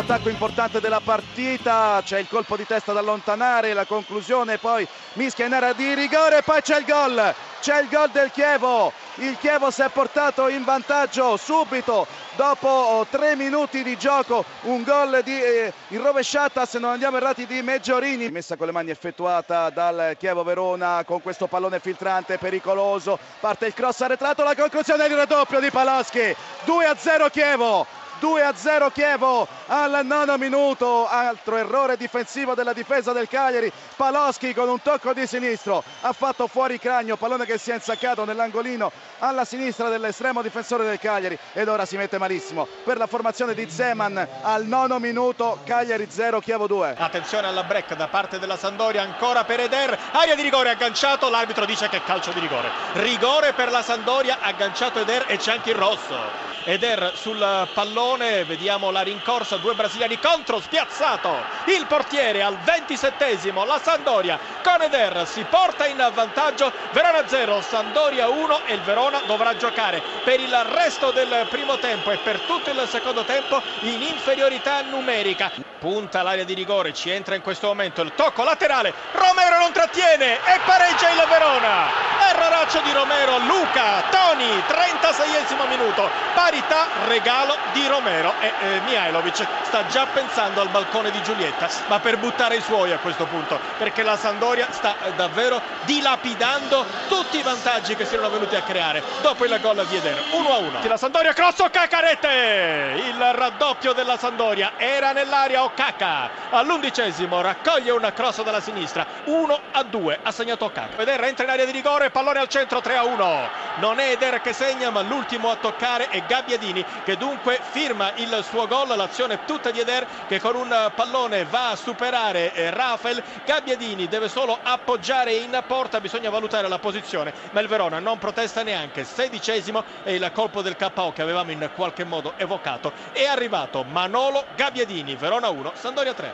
attacco importante della partita, c'è il colpo di testa da allontanare, la conclusione poi mischia in area di rigore e poi c'è il gol, c'è il gol del Chievo, il Chievo si è portato in vantaggio subito dopo tre minuti di gioco, un gol di, eh, in rovesciata se non andiamo errati di Meggiorini, messa con le mani effettuata dal Chievo Verona con questo pallone filtrante pericoloso, parte il cross arretrato, la conclusione di raddoppio di Paloschi, 2 a 0 Chievo. 2 a 0 Chievo al nono minuto, altro errore difensivo della difesa del Cagliari, Paloschi con un tocco di sinistro. Ha fatto fuori Cragno, pallone che si è insaccato nell'angolino alla sinistra dell'estremo difensore del Cagliari. Ed ora si mette malissimo. Per la formazione di Zeman al nono minuto, Cagliari 0 Chievo 2. Attenzione alla break da parte della Sandoria, ancora per Eder, aria di rigore agganciato, l'arbitro dice che è calcio di rigore, rigore per la Sandoria, agganciato Eder e c'è anche il rosso. Eder sul pallone, vediamo la rincorsa, due brasiliani contro, spiazzato il portiere al 27esimo, la Sandoria con Eder si porta in vantaggio, Verona 0, Sandoria 1 e il Verona dovrà giocare per il resto del primo tempo e per tutto il secondo tempo in inferiorità numerica. Punta l'area di rigore, ci entra in questo momento il tocco laterale, Romero non trattiene e pareggia il Verona. Erroraccio di Romero, Luca, Toni, 36esimo minuto, parità, regalo di Romero e eh, Mihailovic sta già pensando al balcone di Giulietta, ma per buttare i suoi a questo punto, perché la Sandoria sta eh, davvero dilapidando tutti i vantaggi che si erano venuti a creare dopo il gol di Eder, 1 a 1. La Sandoria cross Cacarete, il raddoppio della Sandoria era nell'area Okaka, all'undicesimo raccoglie una cross dalla sinistra, 1 a 2, ha segnato Okaka. Eder entra in area di rigore, pallone al centro 3 a 1. Non è Eder che segna, ma l'ultimo a toccare è Gabbiadini che dunque firma il suo gol, l'azione tutta di Eder che con un pallone va a superare eh, Rafael. Gabbiadini deve solo appoggiare in porta, bisogna valutare la posizione, ma il Verona non protesta neanche. Sedicesimo è il colpo del KO che avevamo in qualche modo evocato. È arrivato Manolo Gabbiadini, Verona 1, Sandoria 3.